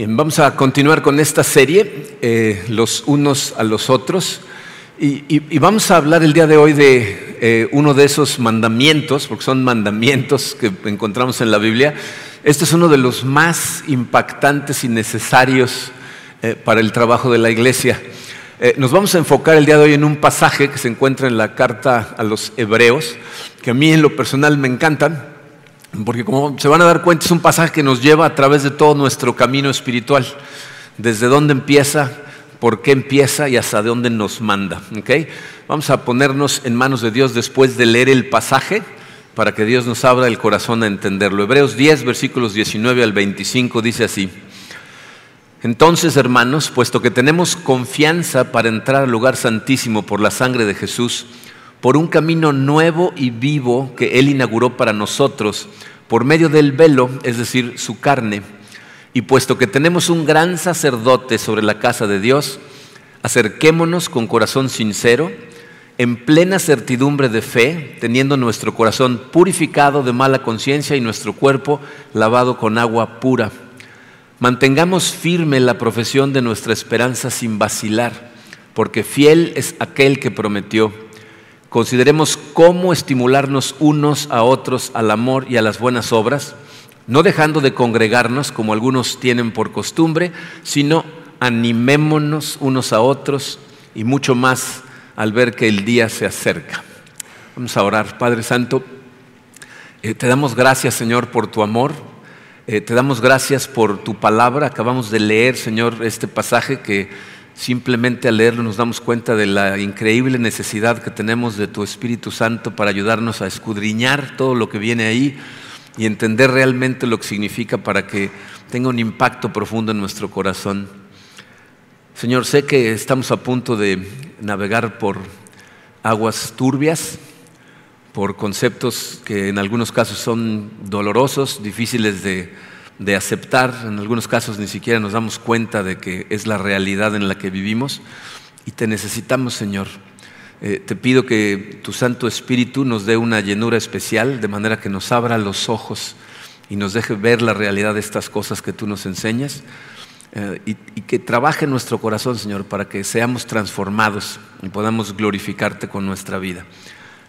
Bien, vamos a continuar con esta serie, eh, los unos a los otros, y, vamos a hablar el día de hoy de eh, uno de esos mandamientos, porque son mandamientos que encontramos en la Biblia. Este es uno de los más impactantes y necesarios eh, para el trabajo de la iglesia. nos vamos a enfocar el día de hoy en un pasaje que se encuentra en la carta a los hebreos, que a mí en lo personal me encantan porque como se van a dar cuenta, es un pasaje que nos lleva a través de todo nuestro camino espiritual. Desde dónde empieza, por qué empieza y hasta dónde nos manda. Vamos a ponernos en manos de Dios después de leer el pasaje para que Dios nos abra el corazón a entenderlo. Hebreos 10, versículos 19 al 25 dice así. Entonces, hermanos, puesto que tenemos confianza para entrar al lugar santísimo por la sangre de Jesús, por un camino nuevo y vivo que Él inauguró para nosotros por medio del velo, es decir, su carne. Y puesto que tenemos un gran sacerdote sobre la casa de Dios, acerquémonos con corazón sincero, en plena certidumbre de fe, teniendo nuestro corazón purificado de mala conciencia y nuestro cuerpo lavado con agua pura. Mantengamos firme la profesión de nuestra esperanza sin vacilar, porque fiel es aquel que prometió. Consideremos cómo estimularnos unos a otros al amor y a las buenas obras, no dejando de congregarnos como algunos tienen por costumbre, sino animémonos unos a otros y mucho más al ver que el día se acerca. Vamos a orar, Padre Santo. Eh, te damos gracias, Señor, por tu amor. Eh, te damos gracias por tu palabra. Acabamos de leer, Señor, este pasaje que Simplemente al leerlo nos damos cuenta de la increíble necesidad que tenemos de tu Espíritu Santo para ayudarnos a escudriñar todo lo que viene ahí y entender realmente lo que significa para que tenga un impacto profundo en nuestro corazón. Señor, sé que estamos a punto de navegar por aguas turbias, por conceptos que en algunos casos son dolorosos, difíciles de de aceptar, en algunos casos ni siquiera nos damos cuenta de que es la realidad en la que vivimos y te necesitamos, Señor. Eh, te pido que tu Santo Espíritu nos dé una llenura especial, de manera que nos abra los ojos y nos deje ver la realidad de estas cosas que tú nos enseñas. Eh, y, y, que trabaje nuestro corazón, Señor, para que seamos transformados y podamos glorificarte con nuestra vida.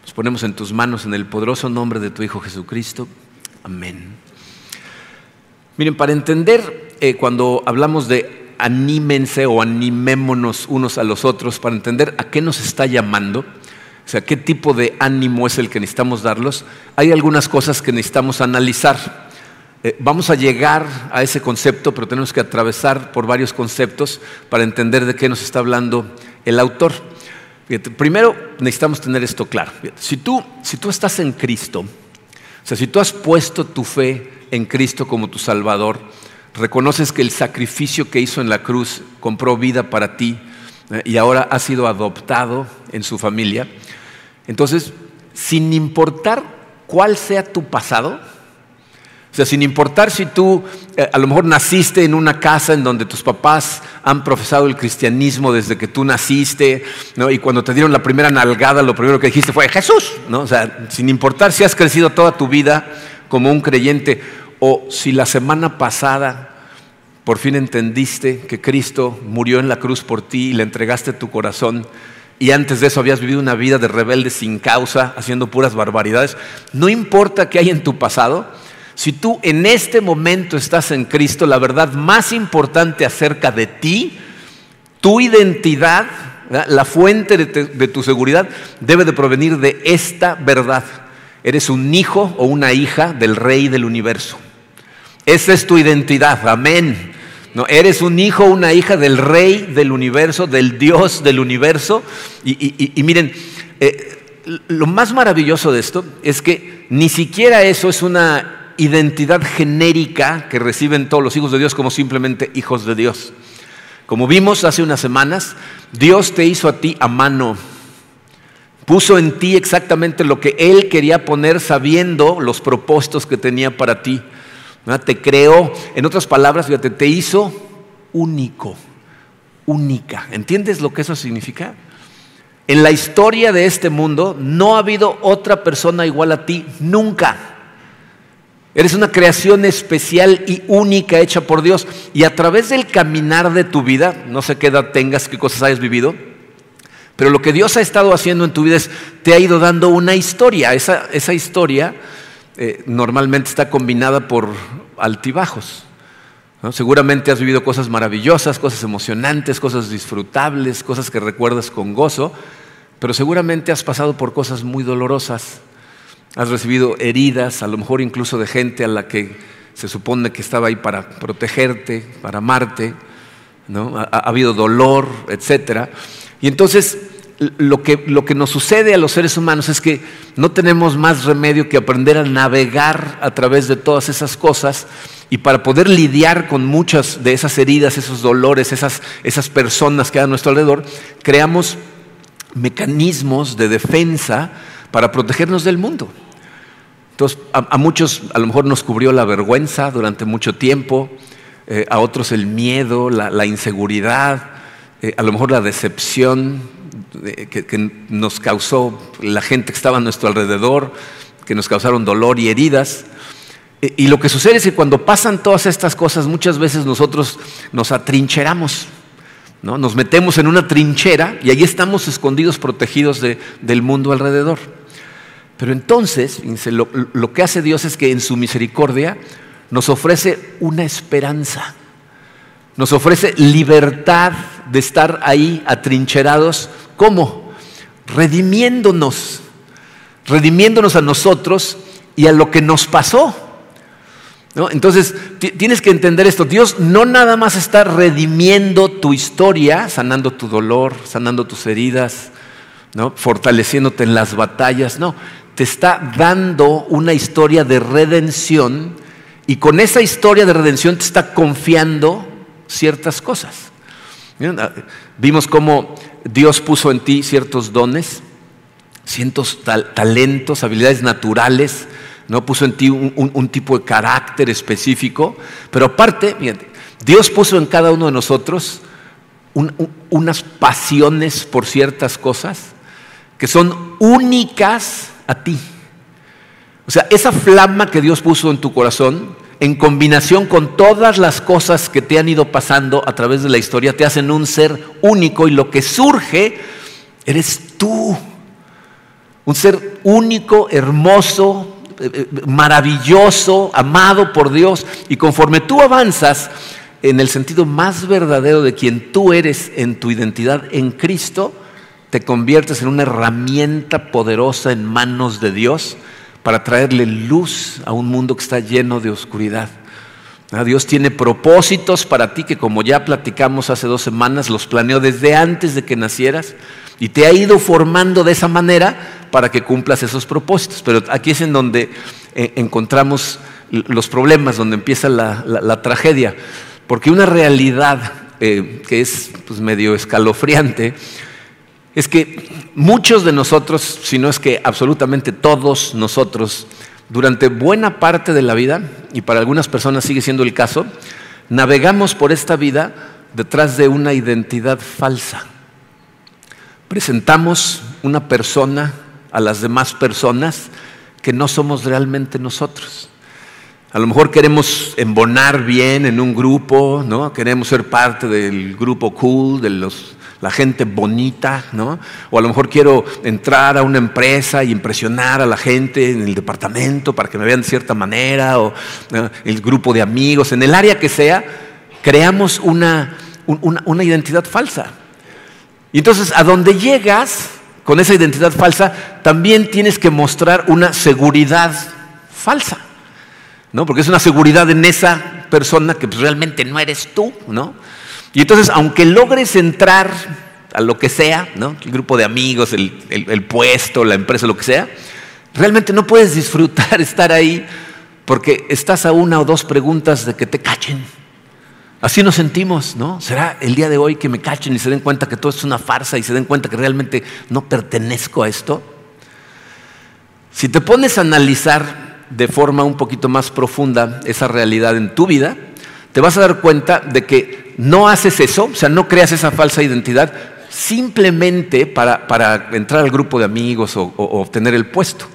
Nos ponemos en tus manos en el poderoso nombre de tu Hijo Jesucristo. Amén. Miren, para entender eh, cuando hablamos de anímense o animémonos unos a los otros, para entender a qué nos está llamando, o sea, qué tipo de ánimo es el que necesitamos darlos, hay algunas cosas que necesitamos analizar. Eh, vamos a llegar a ese concepto, pero tenemos que atravesar por varios conceptos para entender de qué nos está hablando el autor. primero necesitamos tener esto claro. si, tú, si tú estás en Cristo, o sea, si tú has puesto tu fe en Cristo como tu Salvador, reconoces que el sacrificio que hizo en la cruz compró vida para ti eh, y ahora has sido adoptado en su familia, entonces, sin importar cuál sea tu pasado, o sea, sin importar si tú eh, a lo mejor naciste en una casa en donde tus papás han profesado el cristianismo desde que tú naciste, ¿no? y cuando te dieron la primera nalgada, lo primero que dijiste fue Jesús, ¿no? O sea, sin importar si has crecido toda tu vida como un creyente, o si la semana pasada por fin entendiste que Cristo murió en la cruz por ti y le entregaste tu corazón y antes de eso habías vivido una vida de rebelde sin causa, haciendo puras barbaridades, no importa qué hay en tu pasado, si tú en este momento estás en Cristo, la verdad más importante acerca de ti, tu identidad, la fuente de, tu seguridad, debe de provenir de esta verdad. Eres un hijo o una hija del rey del universo. Esa es tu identidad, amén. No, eres un hijo o una hija del rey del universo, del Dios del universo. Y, miren, eh, lo más maravilloso de esto es que ni siquiera eso es una identidad genérica que reciben todos los hijos de Dios como simplemente hijos de Dios. Como vimos hace unas semanas, Dios te hizo a ti a mano. Puso en ti exactamente lo que Él quería poner sabiendo los propósitos que tenía para ti. Te creó, en otras palabras, fíjate, te hizo único, única. ¿Entiendes lo que eso significa? En la historia de este mundo no ha habido otra persona igual a ti, nunca. Eres una creación especial y única hecha por Dios. Y a través del caminar de tu vida, no sé qué edad tengas, qué cosas hayas vivido, pero lo que Dios ha estado haciendo en tu vida es, te ha ido dando una historia. Esa, esa historia eh, normalmente está combinada por altibajos. Seguramente has vivido cosas maravillosas, cosas emocionantes, cosas disfrutables, cosas que recuerdas con gozo, pero seguramente has pasado por cosas muy dolorosas. Has recibido heridas, a lo mejor incluso de gente a la que se supone que estaba ahí para protegerte, para amarte. ¿no? Ha, ha habido dolor, etc. Y entonces lo que, lo que, nos sucede a los seres humanos es que no tenemos más remedio que aprender a navegar a través de todas esas cosas y para poder lidiar con muchas de esas heridas, esos dolores, esas, esas personas que hay a nuestro alrededor, creamos mecanismos de defensa para protegernos del mundo. Entonces, a, muchos a lo mejor nos cubrió la vergüenza durante mucho tiempo, eh, a otros el miedo, la, inseguridad, eh, a lo mejor la decepción eh, que, nos causó la gente que estaba a nuestro alrededor, que nos causaron dolor y heridas. Y lo que sucede es que cuando pasan todas estas cosas, muchas veces nosotros nos atrincheramos, ¿no? nos metemos en una trinchera y ahí estamos escondidos, protegidos del mundo alrededor. Pero entonces, lo, lo que hace Dios es que en su misericordia nos ofrece una esperanza, nos ofrece libertad de estar ahí atrincherados. ¿Cómo? Redimiéndonos, redimiéndonos a nosotros y a lo que nos pasó. Entonces, tienes que entender esto. Dios no nada más está redimiendo tu historia, sanando tu dolor, sanando tus heridas, ¿no? fortaleciéndote en las batallas. No, te está dando una historia de redención y con esa historia de redención te está confiando ciertas cosas. Ah, vimos cómo Dios puso en ti ciertos dones, ciertos talentos, habilidades naturales ¿no? Puso en ti un, tipo de carácter específico, pero aparte, Dios puso en cada uno de nosotros unas pasiones por ciertas cosas que son únicas a ti. O sea, esa flama que Dios puso en tu corazón, en combinación con todas las cosas que te han ido pasando a través de la historia, te hacen un ser único y lo que surge eres tú. Un ser único, hermoso, eh, eh, maravilloso, amado por Dios. Y conforme tú avanzas en el sentido más verdadero de quien tú eres en tu identidad en Cristo, te conviertes en una herramienta poderosa en manos de Dios para traerle luz a un mundo que está lleno de oscuridad. Ah, Dios tiene propósitos para ti que como ya platicamos hace dos semanas, los planeó desde antes de que nacieras y te ha ido formando de esa manera para que cumplas esos propósitos. Pero aquí es en donde eh, encontramos los problemas, donde empieza la, tragedia. Porque una realidad eh, que es pues, medio escalofriante es que muchos de nosotros, si no es que absolutamente todos nosotros, durante buena parte de la vida, y para algunas personas sigue siendo el caso, navegamos por esta vida detrás de una identidad falsa. Presentamos una persona a las demás personas que no somos realmente nosotros. A lo mejor queremos embonar bien en un grupo, ¿no? Queremos ser parte del grupo cool, de los, la gente bonita, ¿no? O a lo mejor quiero entrar a una empresa y impresionar a la gente en el departamento para que me vean de cierta manera, o el grupo de amigos, en el área que sea, creamos una, una, una identidad falsa. Y entonces, a donde llegas, con esa identidad falsa, también tienes que mostrar una seguridad falsa, ¿no? Porque es una seguridad en esa persona que pues, realmente no eres tú, ¿no? Y entonces, aunque logres entrar a lo que sea, ¿no? El grupo de amigos, el, el puesto, la empresa, lo que sea, realmente no puedes disfrutar estar ahí porque estás a una o dos preguntas de que te cachen. Así nos sentimos, ¿no? ¿Será el día de hoy que me cachen y se den cuenta que todo es una farsa y se den cuenta que realmente no pertenezco a esto? Si te pones a analizar de forma un poquito más profunda esa realidad en tu vida, te vas a dar cuenta de que no haces eso, o sea, no creas esa falsa identidad simplemente para, entrar al grupo de amigos o obtener el puesto,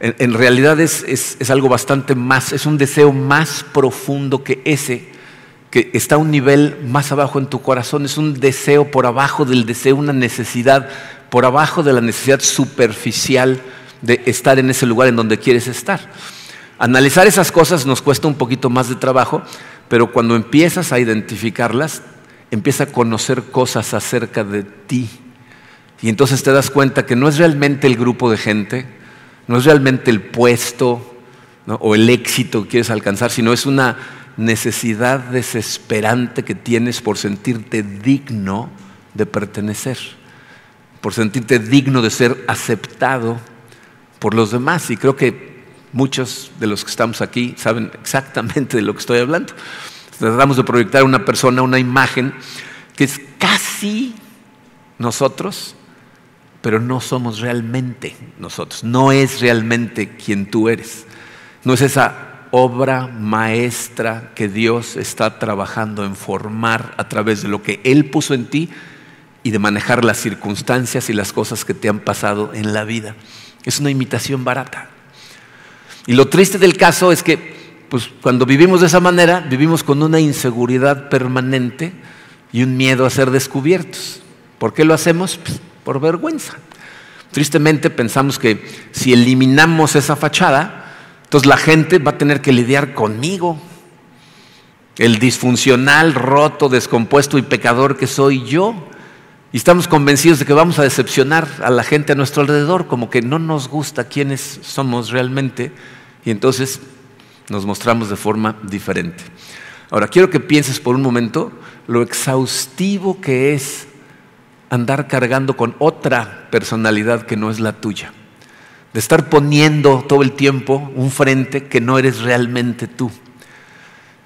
En, realidad es, es, algo bastante más, es un deseo más profundo que ese, que está a un nivel más abajo en tu corazón, es un deseo por abajo del deseo, una necesidad por abajo de la necesidad superficial de estar en ese lugar en donde quieres estar. Analizar esas cosas nos cuesta un poquito más de trabajo, pero cuando empiezas a identificarlas, empieza a conocer cosas acerca de ti. Y entonces te das cuenta que no es realmente el grupo de gente, no es realmente el puesto o el éxito que quieres alcanzar, sino es una necesidad desesperante que tienes por sentirte digno de pertenecer, por sentirte digno de ser aceptado por los demás. Y creo que muchos de los que estamos aquí saben exactamente de lo que estoy hablando. Tratamos de proyectar una persona, una imagen que es casi nosotros, pero no somos realmente nosotros. No es realmente quien tú eres. No es esa obra maestra que Dios está trabajando en formar a través de lo que Él puso en ti y de manejar las circunstancias y las cosas que te han pasado en la vida. Es una imitación barata. Y lo triste del caso es que pues, cuando vivimos de esa manera, vivimos con una inseguridad permanente y un miedo a ser descubiertos. ¿Por qué lo hacemos? Pues, por vergüenza. Tristemente pensamos que si eliminamos esa fachada, entonces la gente va a tener que lidiar conmigo. El disfuncional, roto, descompuesto y pecador que soy yo. Y estamos convencidos de que vamos a decepcionar a la gente a nuestro alrededor, como que no nos gusta quiénes somos realmente. Y entonces nos mostramos de forma diferente. Ahora, quiero que pienses por un momento lo exhaustivo que es andar cargando con otra personalidad que no es la tuya. De estar poniendo todo el tiempo un frente que no eres realmente tú.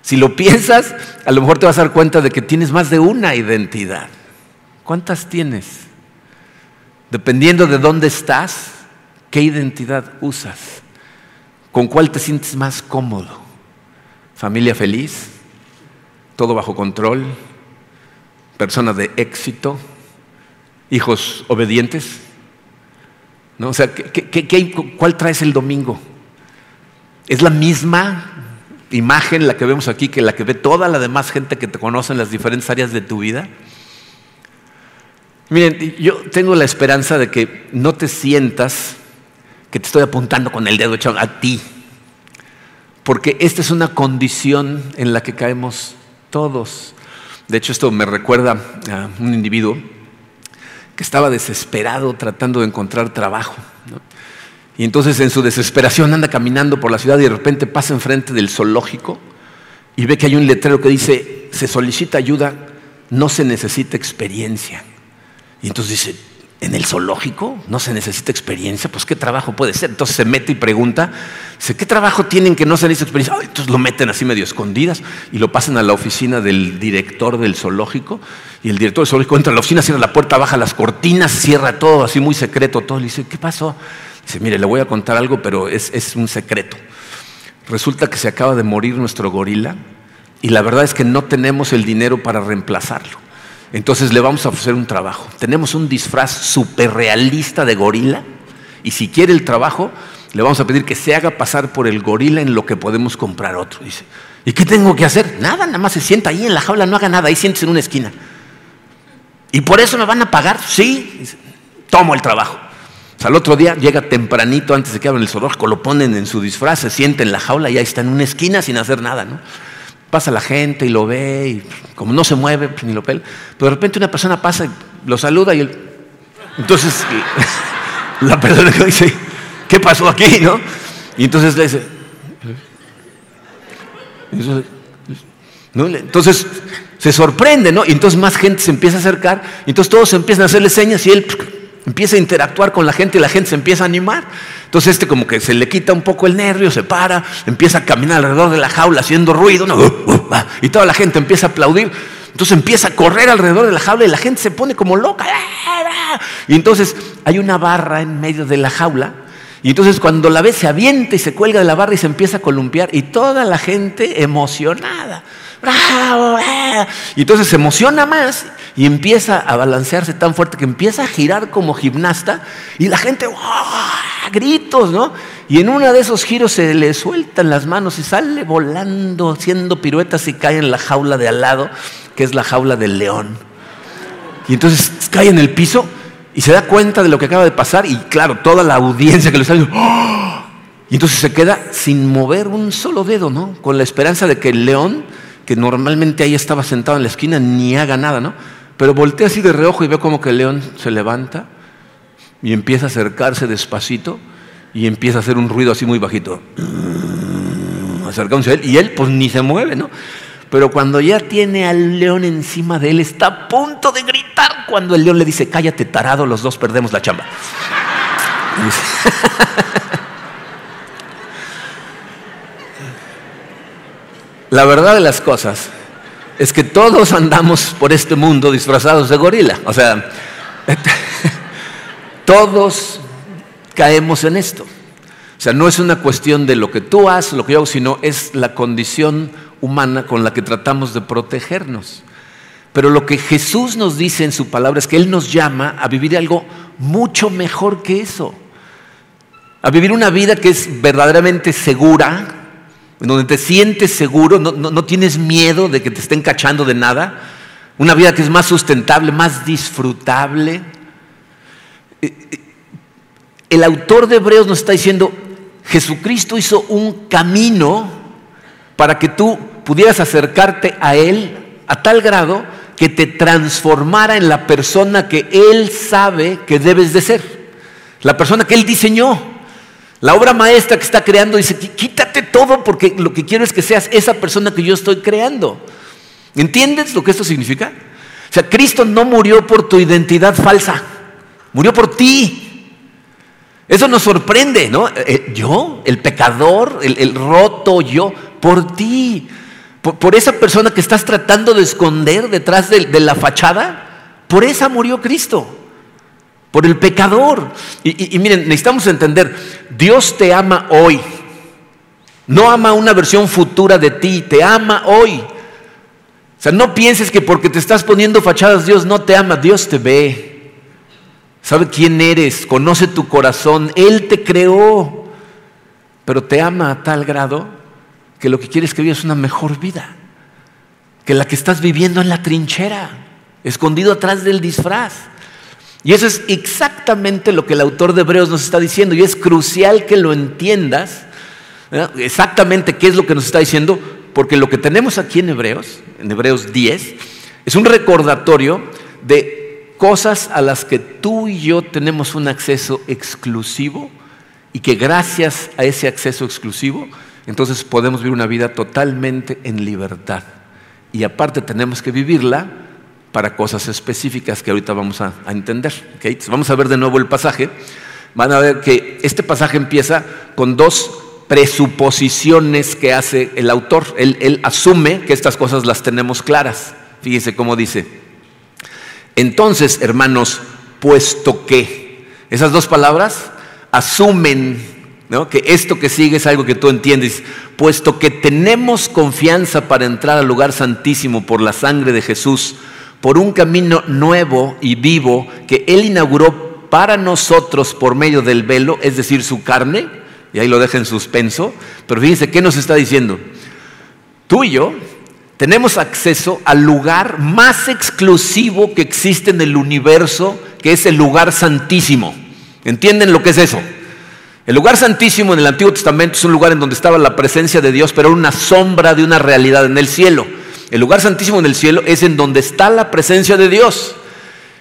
Si lo piensas, a lo mejor te vas a dar cuenta de que tienes más de una identidad. ¿Cuántas tienes? Dependiendo de dónde estás, ¿qué identidad usas? ¿Con cuál te sientes más cómodo? ¿Familia feliz? ¿Todo bajo control? ¿Persona de éxito? hijos obedientes? ¿No? O sea, cuál traes el domingo? ¿Es la misma imagen la que vemos aquí que la que ve toda la demás gente que te conoce en las diferentes áreas de tu vida? Miren, yo tengo la esperanza de que no te sientas que te estoy apuntando con el dedo echado a ti, porque esta es una condición en la que caemos todos. De hecho, esto me recuerda a un individuo que estaba desesperado tratando de encontrar trabajo. Y entonces en su desesperación anda caminando por la ciudad y de repente pasa enfrente del zoológico y ve que hay un letrero que dice, se solicita ayuda, no se necesita experiencia. Y entonces dice, en el zoológico no se necesita experiencia, pues qué trabajo puede ser. Entonces se mete y pregunta, ¿qué trabajo tienen que no se necesita experiencia? entonces lo meten así medio escondidas y lo pasan a la oficina del director del zoológico. Y el director del zoológico entra a la oficina, cierra la puerta, baja las cortinas, cierra todo, así muy secreto todo. Le dice, ¿qué pasó? Dice, mire, le voy a contar algo, pero es un secreto. Resulta que se acaba de morir nuestro gorila y la verdad es que no tenemos el dinero para reemplazarlo. Entonces le vamos a ofrecer un trabajo. Tenemos un disfraz súper realista de gorila y si quiere el trabajo, le vamos a pedir que se haga pasar por el gorila en lo que podemos comprar otro. Dice, ¿y qué tengo que hacer? Nada, nada más se sienta ahí en la jaula, no haga nada, ahí siéntese en una esquina. ¿Y por eso me van a pagar? Sí, tomo el trabajo. O sea, al otro día llega tempranito antes de que abran el zoológico, lo ponen en su disfraz, se siente en la jaula y ahí está en una esquina sin hacer nada, ¿no? Pasa la gente y lo ve y como no se mueve, pues ni lo pela. Pero de repente una persona pasa y lo saluda y él... Entonces la persona dice, ¿qué pasó aquí? ¿no? Y entonces le dice... Entonces se sorprende, ¿no? Y entonces más gente se empieza a acercar, y entonces todos empiezan a hacerle señas y él empieza a interactuar con la gente y la gente se empieza a animar. Entonces este como que se le quita un poco el nervio, se para, empieza a caminar alrededor de la jaula haciendo ruido, uh, uh, y toda la gente empieza a aplaudir. Entonces empieza a correr alrededor de la jaula y la gente se pone como loca. Y entonces hay una barra en medio de la jaula Y entonces cuando la ve se avienta y se cuelga de la barra y se empieza a columpiar y toda la gente emocionada. ¡Bravo! Eh". Y entonces se emociona más y empieza a balancearse tan fuerte que empieza a girar como gimnasta y la gente, gritos, ¿no? Y en uno de esos giros se le sueltan las manos y sale volando, haciendo piruetas y cae en la jaula de al lado, que es la jaula del león. Y entonces cae en el piso y se da cuenta de lo que acaba de pasar y claro, toda la audiencia que lo está viendo, ¡oh! y entonces se queda sin mover un solo dedo, ¿no? Con la esperanza de que el león, que normalmente ahí estaba sentado en la esquina, ni haga nada, ¿no? Pero voltea así de reojo y ve como que el león se levanta y empieza a acercarse despacito y empieza a hacer un ruido así muy bajito. Acercándose a él y él pues ni se mueve, ¿no? Pero cuando ya tiene al león encima de él, está a punto de gritar cuando el león le dice, cállate tarado, los dos perdemos la chamba. La verdad de las cosas es que todos andamos por este mundo disfrazados de gorila. O sea, todos caemos en esto. O sea, no es una cuestión de lo que tú haces, lo que yo hago, sino es la condición humana con la que tratamos de protegernos. Pero lo que Jesús nos dice en su palabra es que Él nos llama a vivir algo mucho mejor que eso. A vivir una vida que es verdaderamente segura, en donde te sientes seguro, no, no tienes miedo de que te estén cachando de nada. Una vida que es más sustentable, más disfrutable. Eh, eh, el autor de Hebreos nos está diciendo, Jesucristo hizo un camino para que tú pudieras acercarte a Él a tal grado que te transformara en la persona que Él sabe que debes de ser, la persona que Él diseñó. La obra maestra que está creando dice, quítate todo porque lo que quiero es que seas esa persona que yo estoy creando. ¿Entiendes lo que esto significa? O sea, Cristo no murió por tu identidad falsa, murió por ti. Eso nos sorprende, ¿no? Eh, yo, el pecador, el, el roto yo, por ti por, esa persona que estás tratando de esconder detrás de, la fachada, por esa murió Cristo, por el pecador. Y, y, miren, necesitamos entender, Dios te ama hoy, no ama una versión futura de ti, te ama hoy. O sea, no pienses que porque te estás poniendo fachadas Dios no te ama, Dios te ve. Sabe quién eres, conoce tu corazón, Él te creó, pero te ama a tal grado que lo que quieres que vivas una mejor vida, que la que estás viviendo en la trinchera, escondido atrás del disfraz. Y eso es exactamente lo que el autor de Hebreos nos está diciendo y es crucial que lo entiendas exactamente qué es lo que nos está diciendo, porque lo que tenemos aquí en Hebreos, en Hebreos 10, es un recordatorio de cosas a las que tú y yo tenemos un acceso exclusivo y que gracias a ese acceso exclusivo entonces podemos vivir una vida totalmente en libertad. Y aparte tenemos que vivirla para cosas específicas que ahorita vamos a, entender. vamos a ver de nuevo el pasaje. Van a ver que este pasaje empieza con dos presuposiciones que hace el autor. Él, asume que estas cosas las tenemos claras. Fíjese cómo dice. Entonces, hermanos, puesto que, esas dos palabras asumen que esto que sigue es algo que tú entiendes, puesto que tenemos confianza para entrar al lugar santísimo por la sangre de Jesús, por un camino nuevo y vivo que Él inauguró para nosotros por medio del velo, es decir, su carne, y ahí lo deja en suspenso, pero fíjense, ¿qué nos está diciendo? Tú y yo tenemos acceso al lugar más exclusivo que existe en el universo, que es el lugar santísimo. ¿Entienden lo que es eso? El lugar santísimo en el Antiguo Testamento es un lugar en donde estaba la presencia de Dios, pero era una sombra de una realidad en el cielo. El lugar santísimo en el cielo es en donde está la presencia de Dios.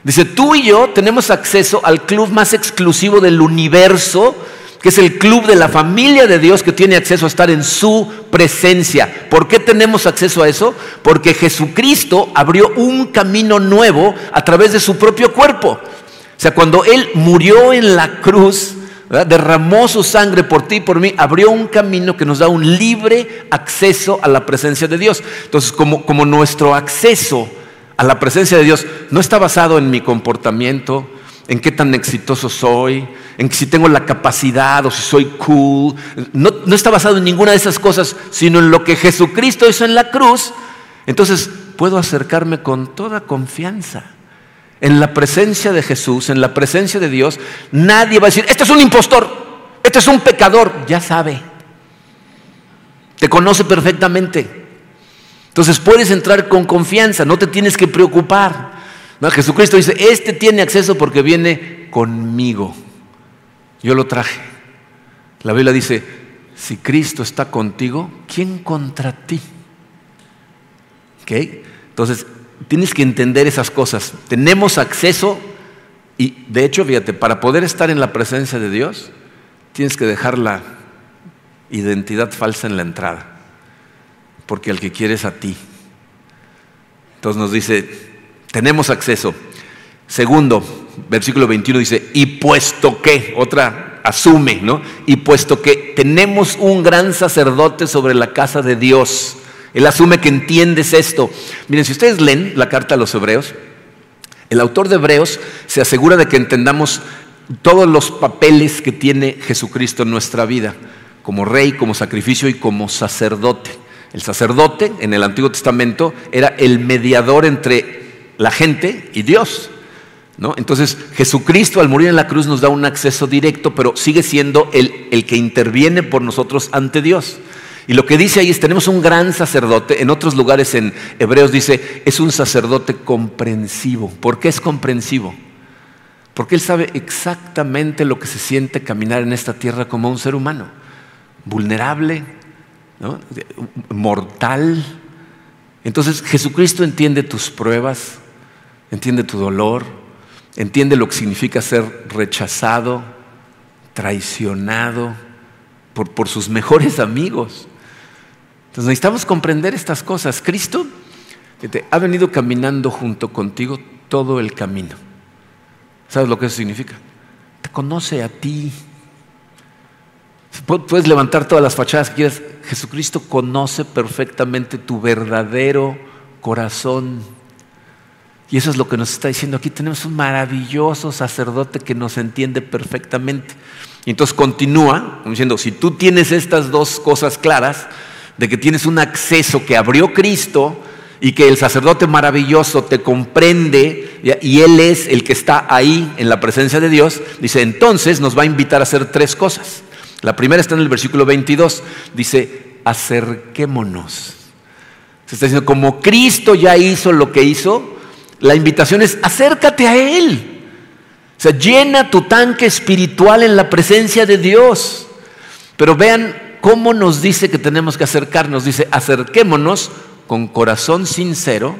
Dice, tú y yo tenemos acceso al club más exclusivo del universo, que es el club de la familia de Dios que tiene acceso a estar en su presencia. ¿Por qué tenemos acceso a eso? Porque Jesucristo abrió un camino nuevo a través de su propio cuerpo. O sea, cuando Él murió en la cruz, derramó su sangre por ti y por mí, abrió un camino que nos da un libre acceso a la presencia de Dios. Entonces, como, como nuestro acceso a la presencia de Dios no está basado en mi comportamiento, en qué tan exitoso soy, en si tengo la capacidad o si soy cool. No, no está basado en ninguna de esas cosas, sino en lo que Jesucristo hizo en la cruz. Entonces puedo acercarme con toda confianza. En la presencia de Jesús, en la presencia de Dios, nadie va a decir, este es un impostor, este es un pecador, ya sabe. Te conoce perfectamente. Entonces puedes entrar con confianza, no te tienes que preocupar. Jesucristo dice, este tiene acceso porque viene conmigo. Yo lo traje. La Biblia dice, si Cristo está contigo, ¿quién contra ti? ¿Ok? Entonces, tienes que entender esas cosas. Tenemos acceso y, de hecho, fíjate, para poder estar en la presencia de Dios, tienes que dejar la identidad falsa en la entrada porque al que quieres a ti. Entonces nos dice, tenemos acceso. Segundo, versículo 21 dice, y puesto que, otra asume, ¿no? Y puesto que tenemos un gran sacerdote sobre la casa de Dios, él asume que entiendes esto. Miren, si ustedes leen la carta a los hebreos, el autor de Hebreos se asegura de que entendamos todos los papeles que tiene Jesucristo en nuestra vida, como rey, como sacrificio y como sacerdote. El sacerdote en el Antiguo Testamento era el mediador entre la gente y Dios. ¿no? Entonces Jesucristo al morir en la cruz nos da un acceso directo, pero sigue siendo el, el que interviene por nosotros ante Dios. Y lo que dice ahí es, tenemos un gran sacerdote, en otros lugares en Hebreos dice, es un sacerdote comprensivo. ¿Por qué es comprensivo? Porque Él sabe exactamente lo que se siente caminar en esta tierra como un ser humano, vulnerable, mortal. Entonces Jesucristo entiende tus pruebas, entiende tu dolor, entiende lo que significa ser rechazado, traicionado por, por sus mejores amigos. Entonces necesitamos comprender estas cosas. Cristo ha venido caminando junto contigo todo el camino. ¿Sabes lo que eso significa? Te conoce a ti. Puedes levantar todas las fachadas que quieras. Jesucristo conoce perfectamente tu verdadero corazón. Y eso es lo que nos está diciendo aquí. Tenemos un maravilloso sacerdote que nos entiende perfectamente. Y entonces continúa diciendo, si tú tienes estas dos cosas claras, de que tienes un acceso que abrió Cristo y que el sacerdote maravilloso te comprende y Él es el que está ahí en la presencia de Dios, dice, entonces nos va a invitar a hacer tres cosas. La primera está en el versículo 22, dice, acerquémonos. Se está diciendo, como Cristo ya hizo lo que hizo, la invitación es, acércate a Él. O sea, llena tu tanque espiritual en la presencia de Dios. Pero vean cómo nos dice que tenemos que acercarnos. Dice, acerquémonos con corazón sincero,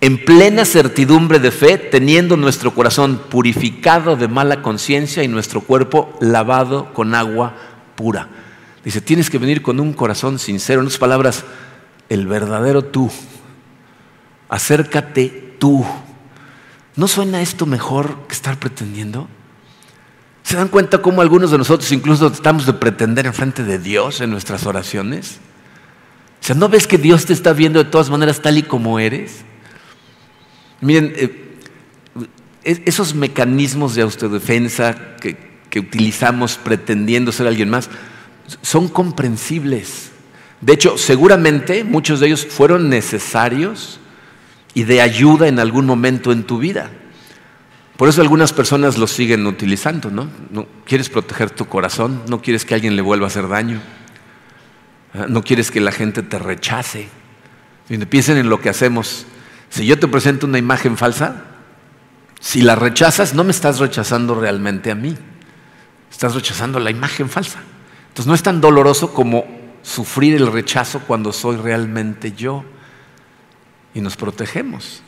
en plena certidumbre de fe, teniendo nuestro corazón purificado de mala conciencia y nuestro cuerpo lavado con agua pura. Dice, tienes que venir con un corazón sincero, en otras palabras, el verdadero tú. Acércate tú. ¿No suena esto mejor que estar pretendiendo? ¿Se dan cuenta cómo algunos de nosotros incluso estamos de pretender en frente de Dios en nuestras oraciones? O sea, ¿no ves que Dios te está viendo de todas maneras tal y como eres? Miren, eh, esos mecanismos de autodefensa que, que utilizamos pretendiendo ser alguien más son comprensibles. De hecho, seguramente muchos de ellos fueron necesarios y de ayuda en algún momento en tu vida. Por eso algunas personas los siguen utilizando, ¿no? Quieres proteger tu corazón, no quieres que alguien le vuelva a hacer daño, ¿ah? no quieres que la gente te rechace. Piensen en lo que hacemos. Si yo te presento una imagen falsa, si la rechazas, no me estás rechazando realmente a mí, estás rechazando la imagen falsa. Entonces no es tan doloroso como sufrir el rechazo cuando soy realmente yo. Y nos protegemos.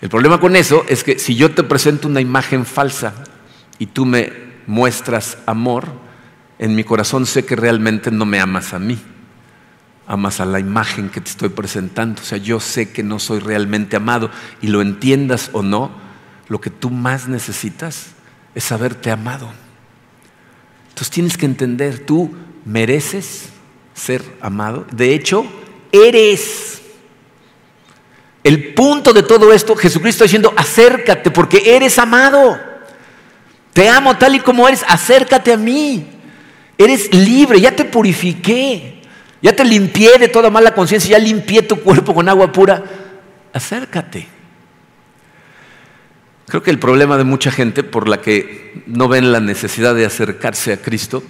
El problema con eso es que si yo te presento una imagen falsa y tú me muestras amor, en mi corazón sé que realmente no me amas a mí, amas a la imagen que te estoy presentando. O sea, yo sé que no soy realmente amado y lo entiendas o no, lo que tú más necesitas es saberte amado. Entonces tienes que entender, tú mereces ser amado. De hecho, eres. El punto de todo esto, Jesucristo está diciendo, acércate porque eres amado. Te amo tal y como eres, acércate a mí. Eres libre, ya te purifiqué, ya te limpié de toda mala conciencia, ya limpié tu cuerpo con agua pura. Acércate. Creo que el problema de mucha gente por la que no ven la necesidad de acercarse a Cristo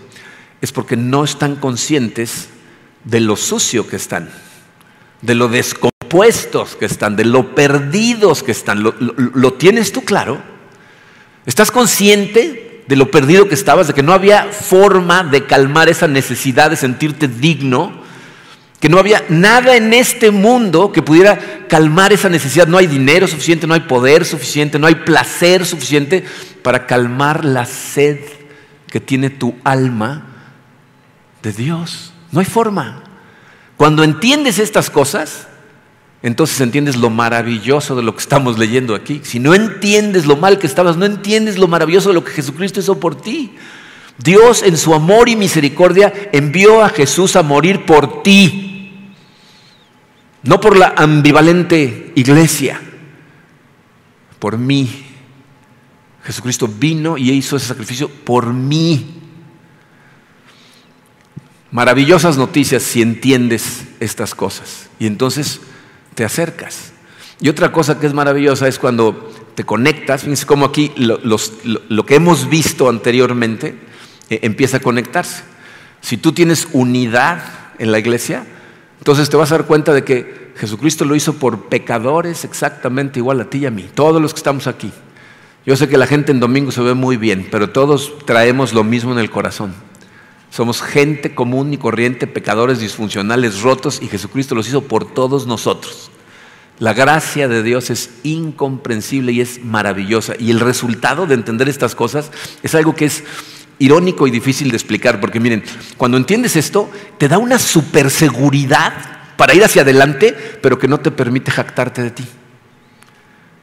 es porque no están conscientes de lo sucio que están, de lo descompuestos que están, de lo perdidos que están. ¿Lo, tienes tú claro? ¿Estás consciente de lo perdido que estabas, de que no había forma de calmar esa necesidad de sentirte digno? que no había nada en este mundo que pudiera calmar esa necesidad. No hay dinero suficiente, no hay poder suficiente, no hay placer suficiente para calmar la sed que tiene tu alma de Dios. No hay forma. Cuando entiendes estas cosas, entonces entiendes lo maravilloso de lo que estamos leyendo aquí. Si no entiendes lo mal que estabas, no entiendes lo maravilloso de lo que Jesucristo hizo por ti. Dios en su amor y misericordia envió a Jesús a morir por ti no por la ambivalente iglesia, por mí. Jesucristo vino y hizo ese sacrificio por mí. Maravillosas noticias si entiendes estas cosas. Y entonces te acercas. Y otra cosa que es maravillosa es cuando te conectas, fíjense cómo aquí lo, que hemos visto anteriormente eh, empieza a conectarse. Si tú tienes unidad en la iglesia, entonces te vas a dar cuenta de que Jesucristo lo hizo por pecadores exactamente igual a ti y a mí, todos los que estamos aquí. Yo sé que la gente en domingo se ve muy bien, pero todos traemos lo mismo en el corazón. Somos gente común y corriente, pecadores disfuncionales, rotos, y Jesucristo los hizo por todos nosotros. La gracia de Dios es incomprensible y es maravillosa. Y el resultado de entender estas cosas es algo que es irónico y difícil de explicar, porque miren, cuando entiendes esto, te da una superseguridad para ir hacia adelante, pero que no te permite jactarte de ti.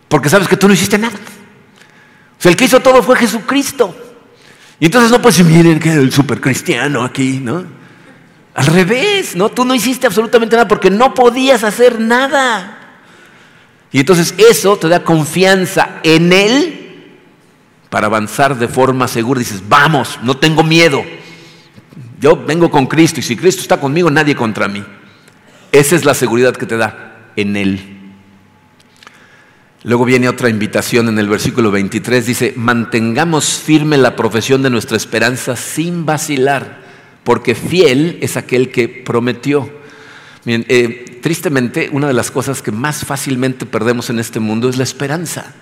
Porque sabes que tú no hiciste nada. O sea, el que hizo todo fue Jesucristo. Y entonces no puedes miren que el supercristiano aquí, ¿no? Al revés, ¿no? Tú no hiciste absolutamente nada porque no podías hacer nada. Y entonces eso te da confianza en Él para avanzar de forma segura. Dices, vamos, no tengo miedo. Yo vengo con Cristo y si Cristo está conmigo, nadie contra mí. Esa es la seguridad que te da en Él. Luego viene otra invitación en el versículo 23, dice, mantengamos firme la profesión de nuestra esperanza sin vacilar, porque fiel es aquel que prometió. Eh, tristemente, una de las cosas que más fácilmente perdemos en este mundo es la esperanza.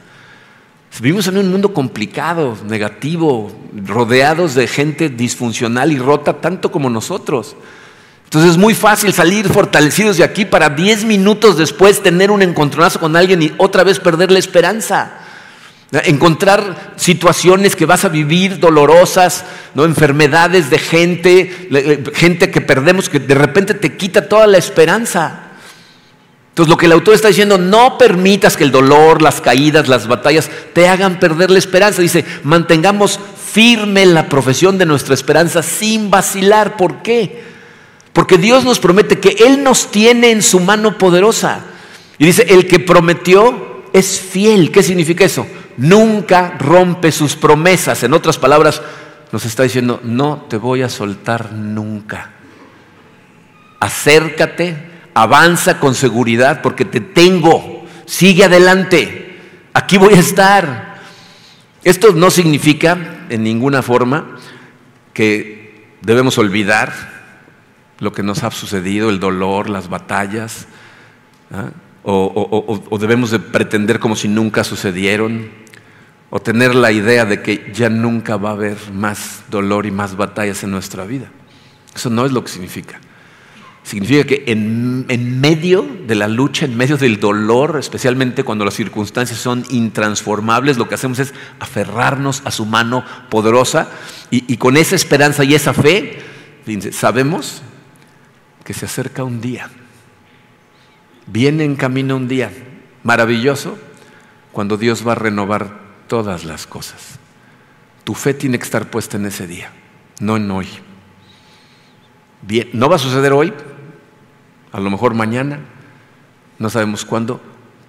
Vivimos en un mundo complicado, negativo, rodeados de gente disfuncional y rota tanto como nosotros. Entonces es muy fácil salir fortalecidos de aquí para 10 minutos después tener un encontronazo con alguien y otra vez perder la esperanza. Encontrar situaciones que vas a vivir dolorosas, enfermedades de gente, gente que perdemos, que de repente te quita toda la esperanza. Entonces lo que el autor está diciendo, no permitas que el dolor, las caídas, las batallas te hagan perder la esperanza. Dice, mantengamos firme la profesión de nuestra esperanza sin vacilar. ¿Por qué? Porque Dios nos promete que Él nos tiene en su mano poderosa. Y dice, el que prometió es fiel. ¿Qué significa eso? Nunca rompe sus promesas. En otras palabras, nos está diciendo, no te voy a soltar nunca. Acércate, avanza con seguridad porque te tengo, sigue adelante, aquí voy a estar. Esto no significa en ninguna forma que debemos olvidar lo que nos ha sucedido, el dolor, las batallas, ¿ah? o, debemos de pretender como si nunca sucedieron, o tener la idea de que ya nunca va a haber más dolor y más batallas en nuestra vida. Eso no es lo que significa. Significa que en, medio de la lucha, en medio del dolor, especialmente cuando las circunstancias son intransformables, lo que hacemos es aferrarnos a su mano poderosa y, con esa esperanza y esa fe, sabemos que se acerca un día. Viene en camino un día maravilloso cuando Dios va a renovar todas las cosas. Tu fe tiene que estar puesta en ese día, no en hoy. Bien, no va a suceder hoy, a lo mejor mañana, no sabemos cuándo,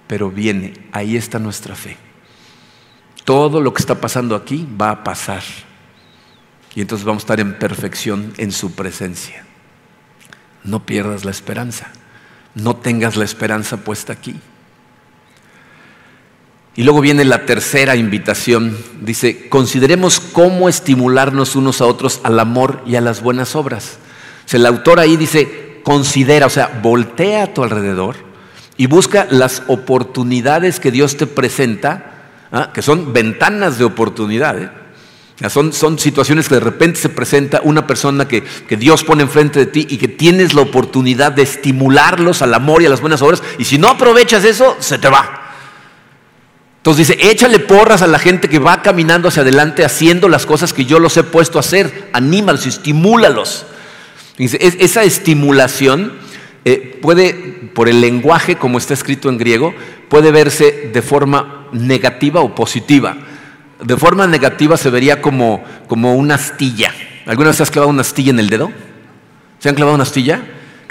pero viene, ahí está nuestra fe. todo lo que está pasando aquí va a pasar. Y entonces vamos a estar en perfección en su presencia. No pierdas la esperanza. No tengas la esperanza puesta aquí. Y luego viene la tercera invitación. Dice, consideremos cómo estimularnos unos a otros al amor y a las buenas obras. el autor ahí dice, considera, o sea, voltea a tu alrededor y busca las oportunidades que Dios te presenta, ¿ah? que son ventanas de Son, situaciones que de repente se presenta una persona que, que, Dios pone enfrente de ti y que tienes la oportunidad de estimularlos al amor y a las buenas obras. Y si no aprovechas eso, se te va. Entonces dice, échale porras a la gente que va caminando hacia adelante haciendo las cosas que yo los he puesto a hacer. Anímalos, estimúlalos. Dice, esa estimulación eh, puede, por el lenguaje como está escrito en griego, puede verse de forma negativa o positiva. De forma negativa se vería como, como una astilla. ¿Alguna vez has clavado una astilla en el dedo? ¿Se han clavado una astilla?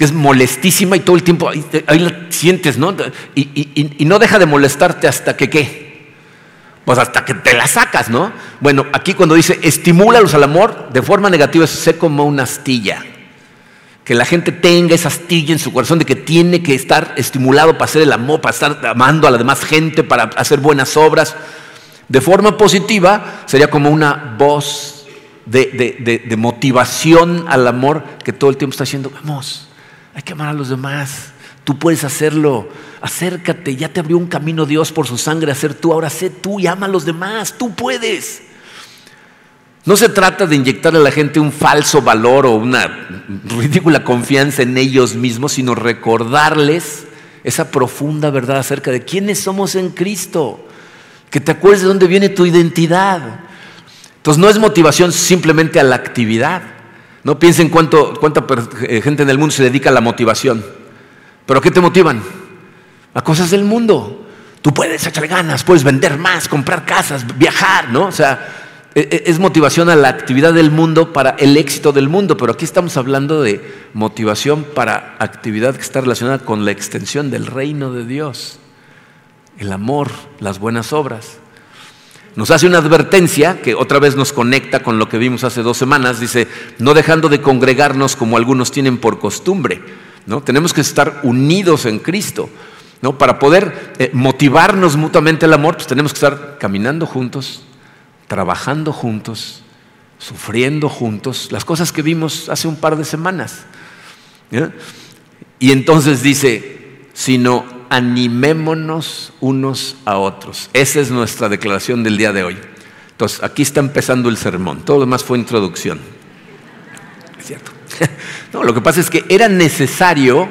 que es molestísima y todo el tiempo ahí, la sientes, ¿no? Y, y, no deja de molestarte hasta que qué. Pues hasta que te la sacas, ¿no? Bueno, aquí cuando dice estimúlalos al amor, de forma negativa es sé como una astilla. Que la gente tenga esa astilla en su corazón de que tiene que estar estimulado para hacer el amor, para estar amando a la demás gente, para hacer buenas obras. De forma positiva sería como una voz de, de motivación al amor que todo el tiempo está haciendo, vamos, hay que amar a los demás. Tú puedes hacerlo. Acércate. Ya te abrió un camino Dios por su sangre a ser tú. Ahora sé tú y ama a los demás. Tú puedes. No se trata de inyectarle a la gente un falso valor o una ridícula confianza en ellos mismos, sino recordarles esa profunda verdad acerca de quiénes somos en Cristo. Que te acuerdes de dónde viene tu identidad. Entonces no es motivación simplemente a la actividad. No piensen cuánto, cuánta eh, gente en el mundo se dedica a la motivación. ¿Pero qué te motivan? A cosas del mundo. Tú puedes echar ganas, puedes vender más, comprar casas, viajar, ¿no? O sea, e, e, es motivación a la actividad del mundo para el éxito del mundo, pero aquí estamos hablando de motivación para actividad que está relacionada con la extensión del reino de Dios, el amor, las buenas obras. Nos hace una advertencia que otra vez nos conecta con lo que vimos hace dos semanas. Dice, no dejando de congregarnos como algunos tienen por costumbre. ¿no? Tenemos que estar unidos en Cristo. ¿no? Para poder eh, motivarnos mutuamente el amor, pues tenemos que estar caminando juntos, trabajando juntos, sufriendo juntos, las cosas que vimos hace un par de semanas. Y entonces dice, sino animémonos unos a otros. Esa es nuestra declaración del día de hoy. Entonces, aquí está empezando el sermón. Todo lo demás fue introducción. Es cierto. No, lo que pasa es que era necesario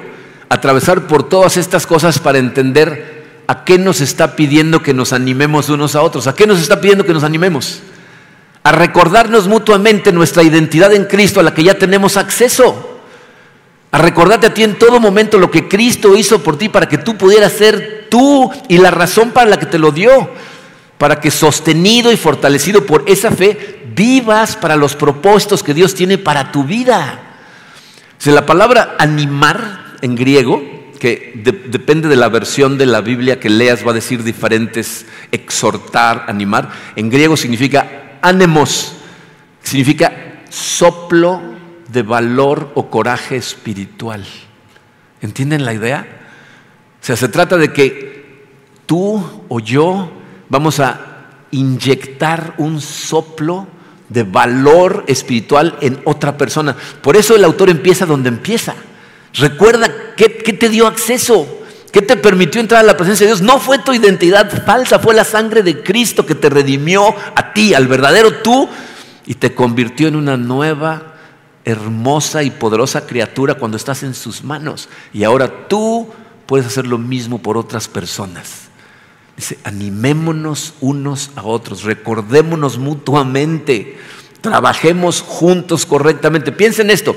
atravesar por todas estas cosas para entender a qué nos está pidiendo que nos animemos unos a otros. ¿A qué nos está pidiendo que nos animemos? A recordarnos mutuamente nuestra identidad en Cristo a la que ya tenemos acceso a recordarte a ti en todo momento lo que Cristo hizo por ti para que tú pudieras ser tú y la razón para la que te lo dio, para que sostenido y fortalecido por esa fe vivas para los propósitos que Dios tiene para tu vida. O la palabra animar en griego, que depende de la versión de la Biblia que leas, va a decir diferentes, exhortar, animar, en griego significa anemos, significa soplo de valor o coraje espiritual. ¿Entienden la idea? O sea, se trata de que tú o yo vamos a inyectar un soplo de valor espiritual en otra persona. Por eso el autor empieza donde empieza. Recuerda qué, te dio acceso, qué te permitió entrar a la presencia de Dios. No fue tu identidad falsa, fue la sangre de Cristo que te redimió a ti, al verdadero tú, y te convirtió en una nueva hermosa y poderosa criatura cuando estás en sus manos. Y ahora tú puedes hacer lo mismo por otras personas. Dice, animémonos unos a otros, recordémonos mutuamente, trabajemos juntos correctamente. Piensen esto,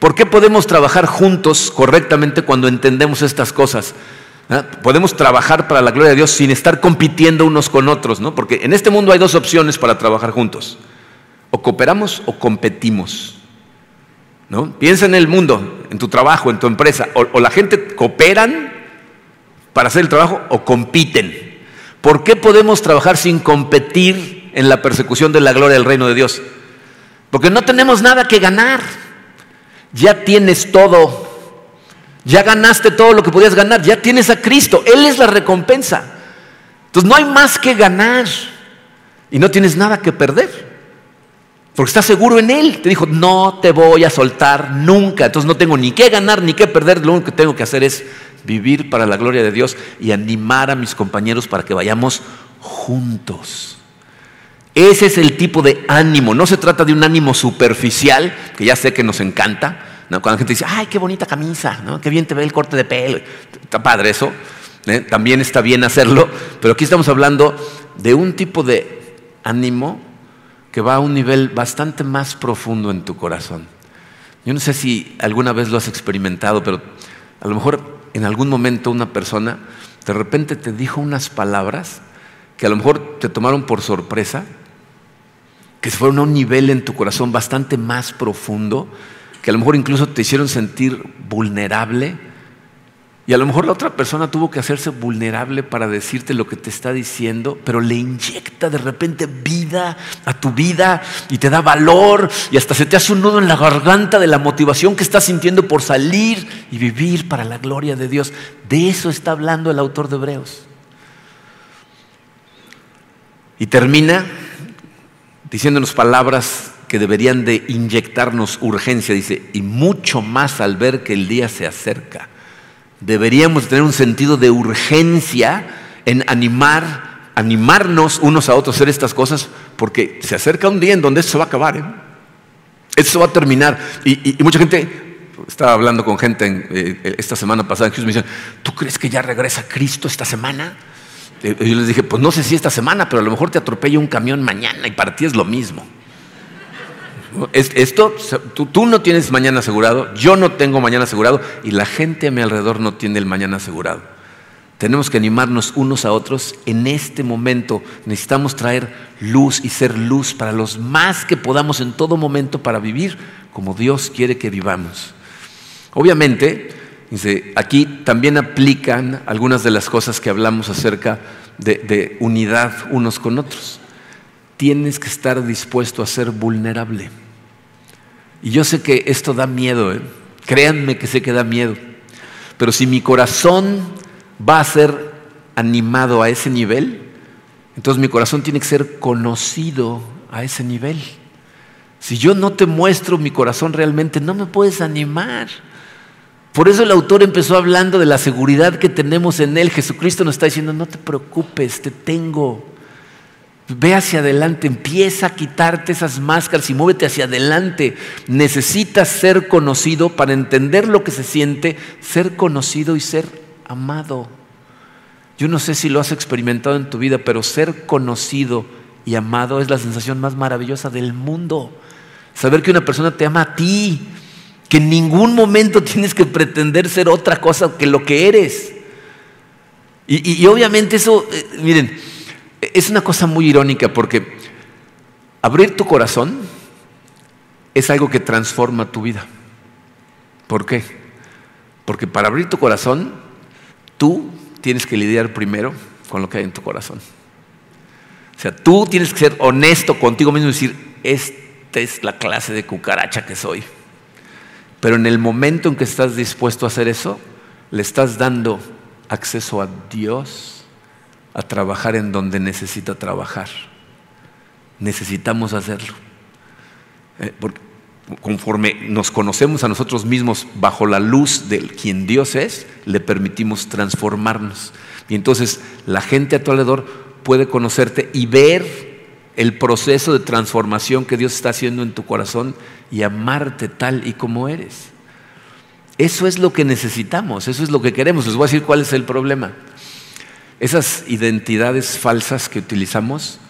¿por qué podemos trabajar juntos correctamente cuando entendemos estas cosas? ¿Ah? Podemos trabajar para la gloria de Dios sin estar compitiendo unos con otros, ¿no? Porque en este mundo hay dos opciones para trabajar juntos. O cooperamos o competimos. Piensa en el mundo, en tu trabajo, en tu empresa. O, la gente cooperan para hacer el trabajo o compiten. ¿Por qué podemos trabajar sin competir en la persecución de la gloria del reino de Dios? Porque no tenemos nada que ganar. Ya tienes todo. Ya ganaste todo lo que podías ganar. Ya tienes a Cristo. Él es la recompensa. Entonces no hay más que ganar. Y no tienes nada que perder. Porque estás seguro en Él. Te dijo, no te voy a soltar nunca. Entonces no tengo ni que ganar ni que perder. Lo único que tengo que hacer es vivir para la gloria de Dios y animar a mis compañeros para que vayamos juntos. Ese es el tipo de ánimo. No se trata de un ánimo superficial, que ya sé que nos encanta. Cuando la gente dice, ay, qué bonita camisa, ¿no? qué bien te ve el corte de pelo. Está padre eso. ¿eh? También está bien hacerlo. Pero aquí estamos hablando de un tipo de ánimo que va a un nivel bastante más profundo en tu corazón. Yo no sé si alguna vez lo has experimentado, pero a lo mejor en algún momento una persona de repente te dijo unas palabras que a lo mejor te tomaron por sorpresa, que se fueron a un nivel en tu corazón bastante más profundo, que a lo mejor incluso te hicieron sentir vulnerable y a lo mejor la otra persona tuvo que hacerse vulnerable para decirte lo que te está diciendo, pero le inyecta de repente vida a tu vida y te da valor y hasta se te hace un nudo en la garganta de la motivación que estás sintiendo por salir y vivir para la gloria de Dios. De eso está hablando el autor de Hebreos. Y termina diciéndonos palabras que deberían de inyectarnos urgencia, dice, y mucho más al ver que el día se acerca deberíamos tener un sentido de urgencia en animar, animarnos unos a otros a hacer estas cosas, porque se acerca un día en donde esto se va a acabar. ¿eh? Esto va a terminar. Y, mucha gente, estaba hablando con gente eh, esta semana pasada en me dicen, ¿tú crees que ya regresa Cristo esta semana? Eh, yo les dije, pues no sé si esta semana, pero a lo mejor te atropella un camión mañana y para ti es lo mismo. Esto, tú, no tienes mañana asegurado, yo no tengo mañana asegurado y la gente a mi alrededor no tiene el mañana asegurado. Tenemos que animarnos unos a otros en este momento. Necesitamos traer luz y ser luz para los más que podamos en todo momento para vivir como Dios quiere que vivamos. Obviamente, aquí también aplican algunas de las cosas que hablamos acerca de unidad unos con otros tienes que estar dispuesto a ser vulnerable. Y yo sé que esto da miedo, ¿eh? créanme que sé que da miedo, pero si mi corazón va a ser animado a ese nivel, entonces mi corazón tiene que ser conocido a ese nivel. Si yo no te muestro mi corazón realmente, no me puedes animar. Por eso el autor empezó hablando de la seguridad que tenemos en Él. Jesucristo nos está diciendo, no te preocupes, te tengo. Ve hacia adelante, empieza a quitarte esas máscaras y muévete hacia adelante. Necesitas ser conocido para entender lo que se siente, ser conocido y ser amado. Yo no sé si lo has experimentado en tu vida, pero ser conocido y amado es la sensación más maravillosa del mundo. Saber que una persona te ama a ti, que en ningún momento tienes que pretender ser otra cosa que lo que eres. Y, obviamente eso, eh, miren, es una cosa muy irónica porque abrir tu corazón es algo que transforma tu vida. ¿Por qué? Porque para abrir tu corazón, tú tienes que lidiar primero con lo que hay en tu corazón. O sea, tú tienes que ser honesto contigo mismo y decir, esta es la clase de cucaracha que soy. Pero en el momento en que estás dispuesto a hacer eso, le estás dando acceso a Dios a trabajar en donde necesita trabajar. Necesitamos hacerlo. Eh, conforme nos conocemos a nosotros mismos bajo la luz de quien Dios es, le permitimos transformarnos. Y entonces la gente a tu alrededor puede conocerte y ver el proceso de transformación que Dios está haciendo en tu corazón y amarte tal y como eres. Eso es lo que necesitamos, eso es lo que queremos. Les voy a decir cuál es el problema. Esas identidades falsas que utilizamos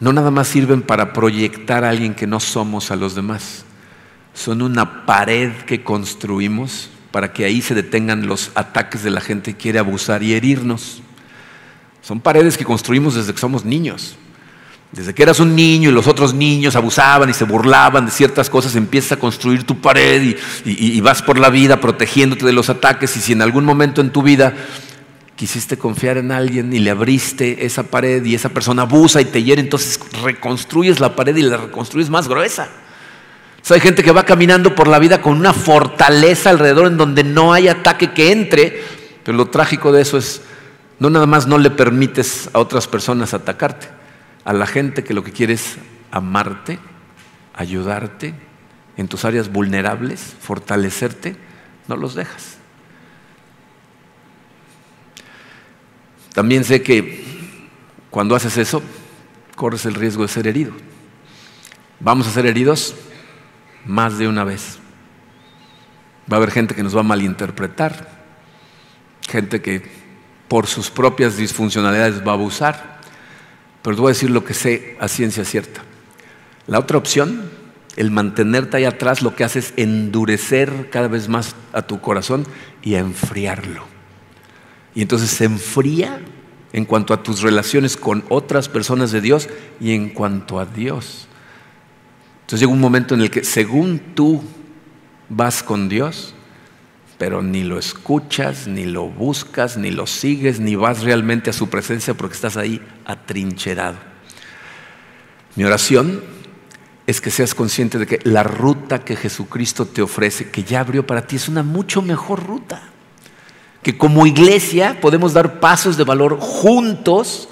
no nada más sirven para proyectar a alguien que no somos a los demás. Son una pared que construimos para que ahí se detengan los ataques de la gente que quiere abusar y herirnos. Son paredes que construimos desde que somos niños. Desde que eras un niño y los otros niños abusaban y se burlaban de ciertas cosas, empiezas a construir tu pared y, vas por la vida protegiéndote de los ataques y si en algún momento en tu vida quisiste confiar en alguien y le abriste esa pared y esa persona abusa y te hiere, entonces reconstruyes la pared y la reconstruyes más gruesa. hay gente que va caminando por la vida con una fortaleza alrededor en donde no hay ataque que entre, pero lo trágico de eso es, no nada más no le permites a otras personas atacarte, a la gente que lo que quiere es amarte, ayudarte en tus áreas vulnerables, fortalecerte, no los dejas. También sé que cuando haces eso, corres el riesgo de ser herido. Vamos a ser heridos más de una vez. Va a haber gente que nos va a malinterpretar, gente que por sus propias disfuncionalidades va a abusar, pero te voy a decir lo que sé a ciencia cierta. La otra opción, el mantenerte ahí atrás, lo que hace es endurecer cada vez más a tu corazón y a enfriarlo. Y entonces se enfría en cuanto a tus relaciones con otras personas de Dios y en cuanto a Dios. Entonces llega un momento en el que según tú vas con Dios, pero ni lo escuchas, ni lo buscas, ni lo sigues, ni vas realmente a su presencia porque estás ahí atrincherado. Mi oración es que seas consciente de que la ruta que Jesucristo te ofrece, que ya abrió para ti, es una mucho mejor ruta que como iglesia podemos dar pasos de valor juntos,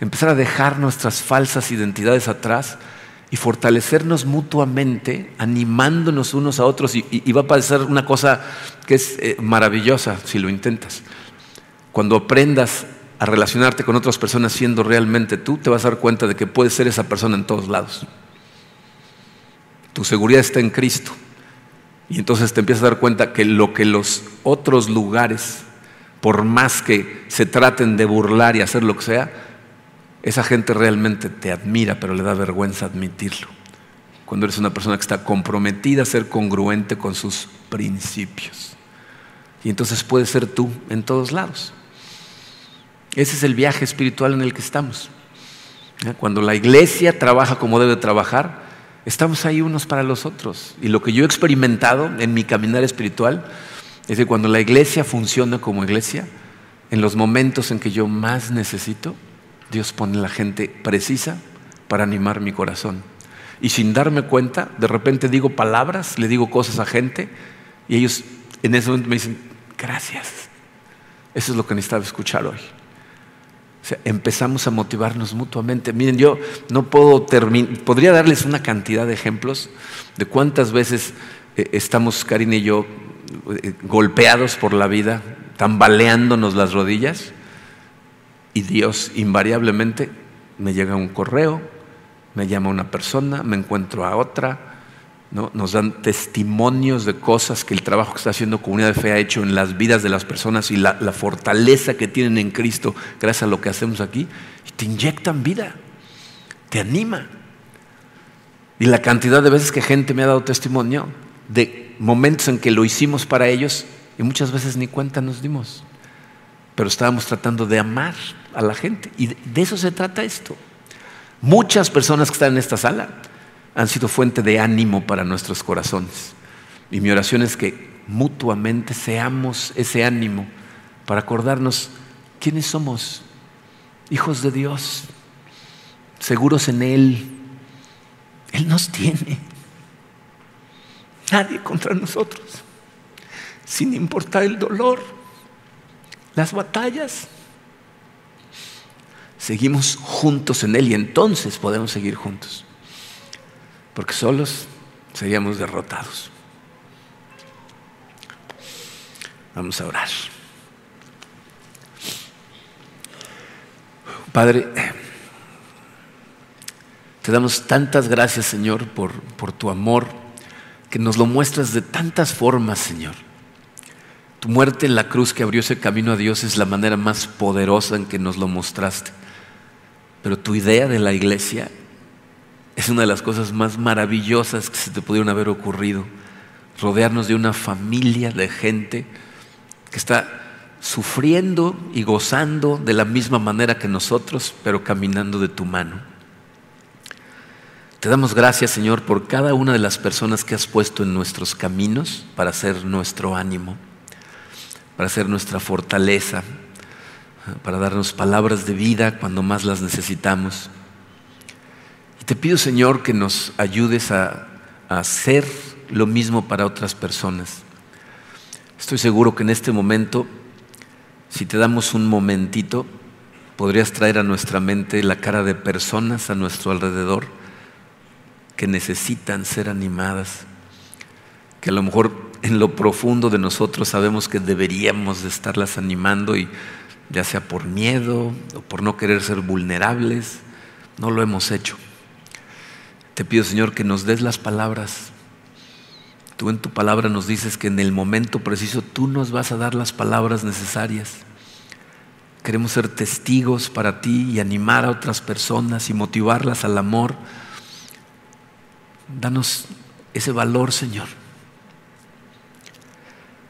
empezar a dejar nuestras falsas identidades atrás y fortalecernos mutuamente, animándonos unos a otros. Y, va a parecer una cosa que es eh, maravillosa si lo intentas. Cuando aprendas a relacionarte con otras personas siendo realmente tú, te vas a dar cuenta de que puedes ser esa persona en todos lados. Tu seguridad está en Cristo. Y entonces te empiezas a dar cuenta que lo que los otros lugares, por más que se traten de burlar y hacer lo que sea, esa gente realmente te admira, pero le da vergüenza admitirlo. Cuando eres una persona que está comprometida a ser congruente con sus principios. Y entonces puedes ser tú en todos lados. Ese es el viaje espiritual en el que estamos. Cuando la iglesia trabaja como debe trabajar, Estamos ahí unos para los otros. Y lo que yo he experimentado en mi caminar espiritual es que cuando la iglesia funciona como iglesia, en los momentos en que yo más necesito, Dios pone la gente precisa para animar mi corazón. Y sin darme cuenta, de repente digo palabras, le digo cosas a gente y ellos en ese momento me dicen, gracias. Eso es lo que necesitaba escuchar hoy empezamos a motivarnos mutuamente. Miren, yo no puedo terminar, podría darles una cantidad de ejemplos de cuántas veces eh, estamos, Karina y yo, eh, golpeados por la vida, tambaleándonos las rodillas, y Dios invariablemente me llega un correo, me llama una persona, me encuentro a otra, nos dan testimonios de cosas que el trabajo que está haciendo Comunidad de Fe ha hecho en las vidas de las personas y la, fortaleza que tienen en Cristo gracias a lo que hacemos aquí. Te inyectan vida, te anima. Y la cantidad de veces que gente me ha dado testimonio de momentos en que lo hicimos para ellos y muchas veces ni cuenta nos dimos. Pero estábamos tratando de amar a la gente. Y de eso se trata esto. Muchas personas que están en esta sala han sido fuente de ánimo para nuestros corazones. Y mi oración es que mutuamente seamos ese ánimo para acordarnos quiénes somos, hijos de Dios, seguros en Él. Él nos tiene. Nadie contra nosotros, sin importar el dolor, las batallas. Seguimos juntos en Él y entonces podemos seguir juntos porque solos seríamos derrotados. Vamos a orar. Padre, te damos tantas gracias, Señor, por, por tu amor, que nos lo muestras de tantas formas, Señor. Tu muerte en la cruz que abrió ese camino a Dios es la manera más poderosa en que nos lo mostraste. Pero tu idea de la iglesia es una de las cosas más maravillosas que se te pudieron haber ocurrido. Rodearnos de una familia de gente que está sufriendo y gozando de la misma manera que nosotros, pero caminando de tu mano. Te damos gracias, Señor, por cada una de las personas que has puesto en nuestros caminos para ser nuestro ánimo, para ser nuestra fortaleza, para darnos palabras de vida cuando más las necesitamos. Y te pido, Señor, que nos ayudes a, a hacer lo mismo para otras personas. Estoy seguro que en este momento, si te damos un momentito, podrías traer a nuestra mente la cara de personas a nuestro alrededor que necesitan ser animadas, que a lo mejor en lo profundo de nosotros sabemos que deberíamos de estarlas animando y ya sea por miedo o por no querer ser vulnerables, no lo hemos hecho. Te pido Señor que nos des las palabras. Tú en tu palabra nos dices que en el momento preciso tú nos vas a dar las palabras necesarias. Queremos ser testigos para ti y animar a otras personas y motivarlas al amor. Danos ese valor, Señor.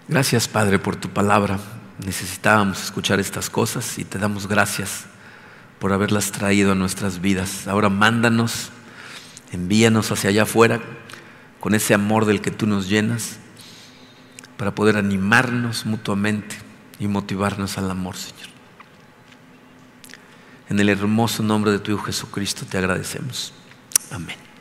Gracias, Padre, por tu palabra. Necesitábamos escuchar estas cosas y te damos gracias por haberlas traído a nuestras vidas. Ahora mándanos, envíanos hacia allá afuera con ese amor del que tú nos llenas para poder animarnos mutuamente y motivarnos al amor, Señor. En el hermoso nombre de tu Hijo Jesucristo te agradecemos. Amén.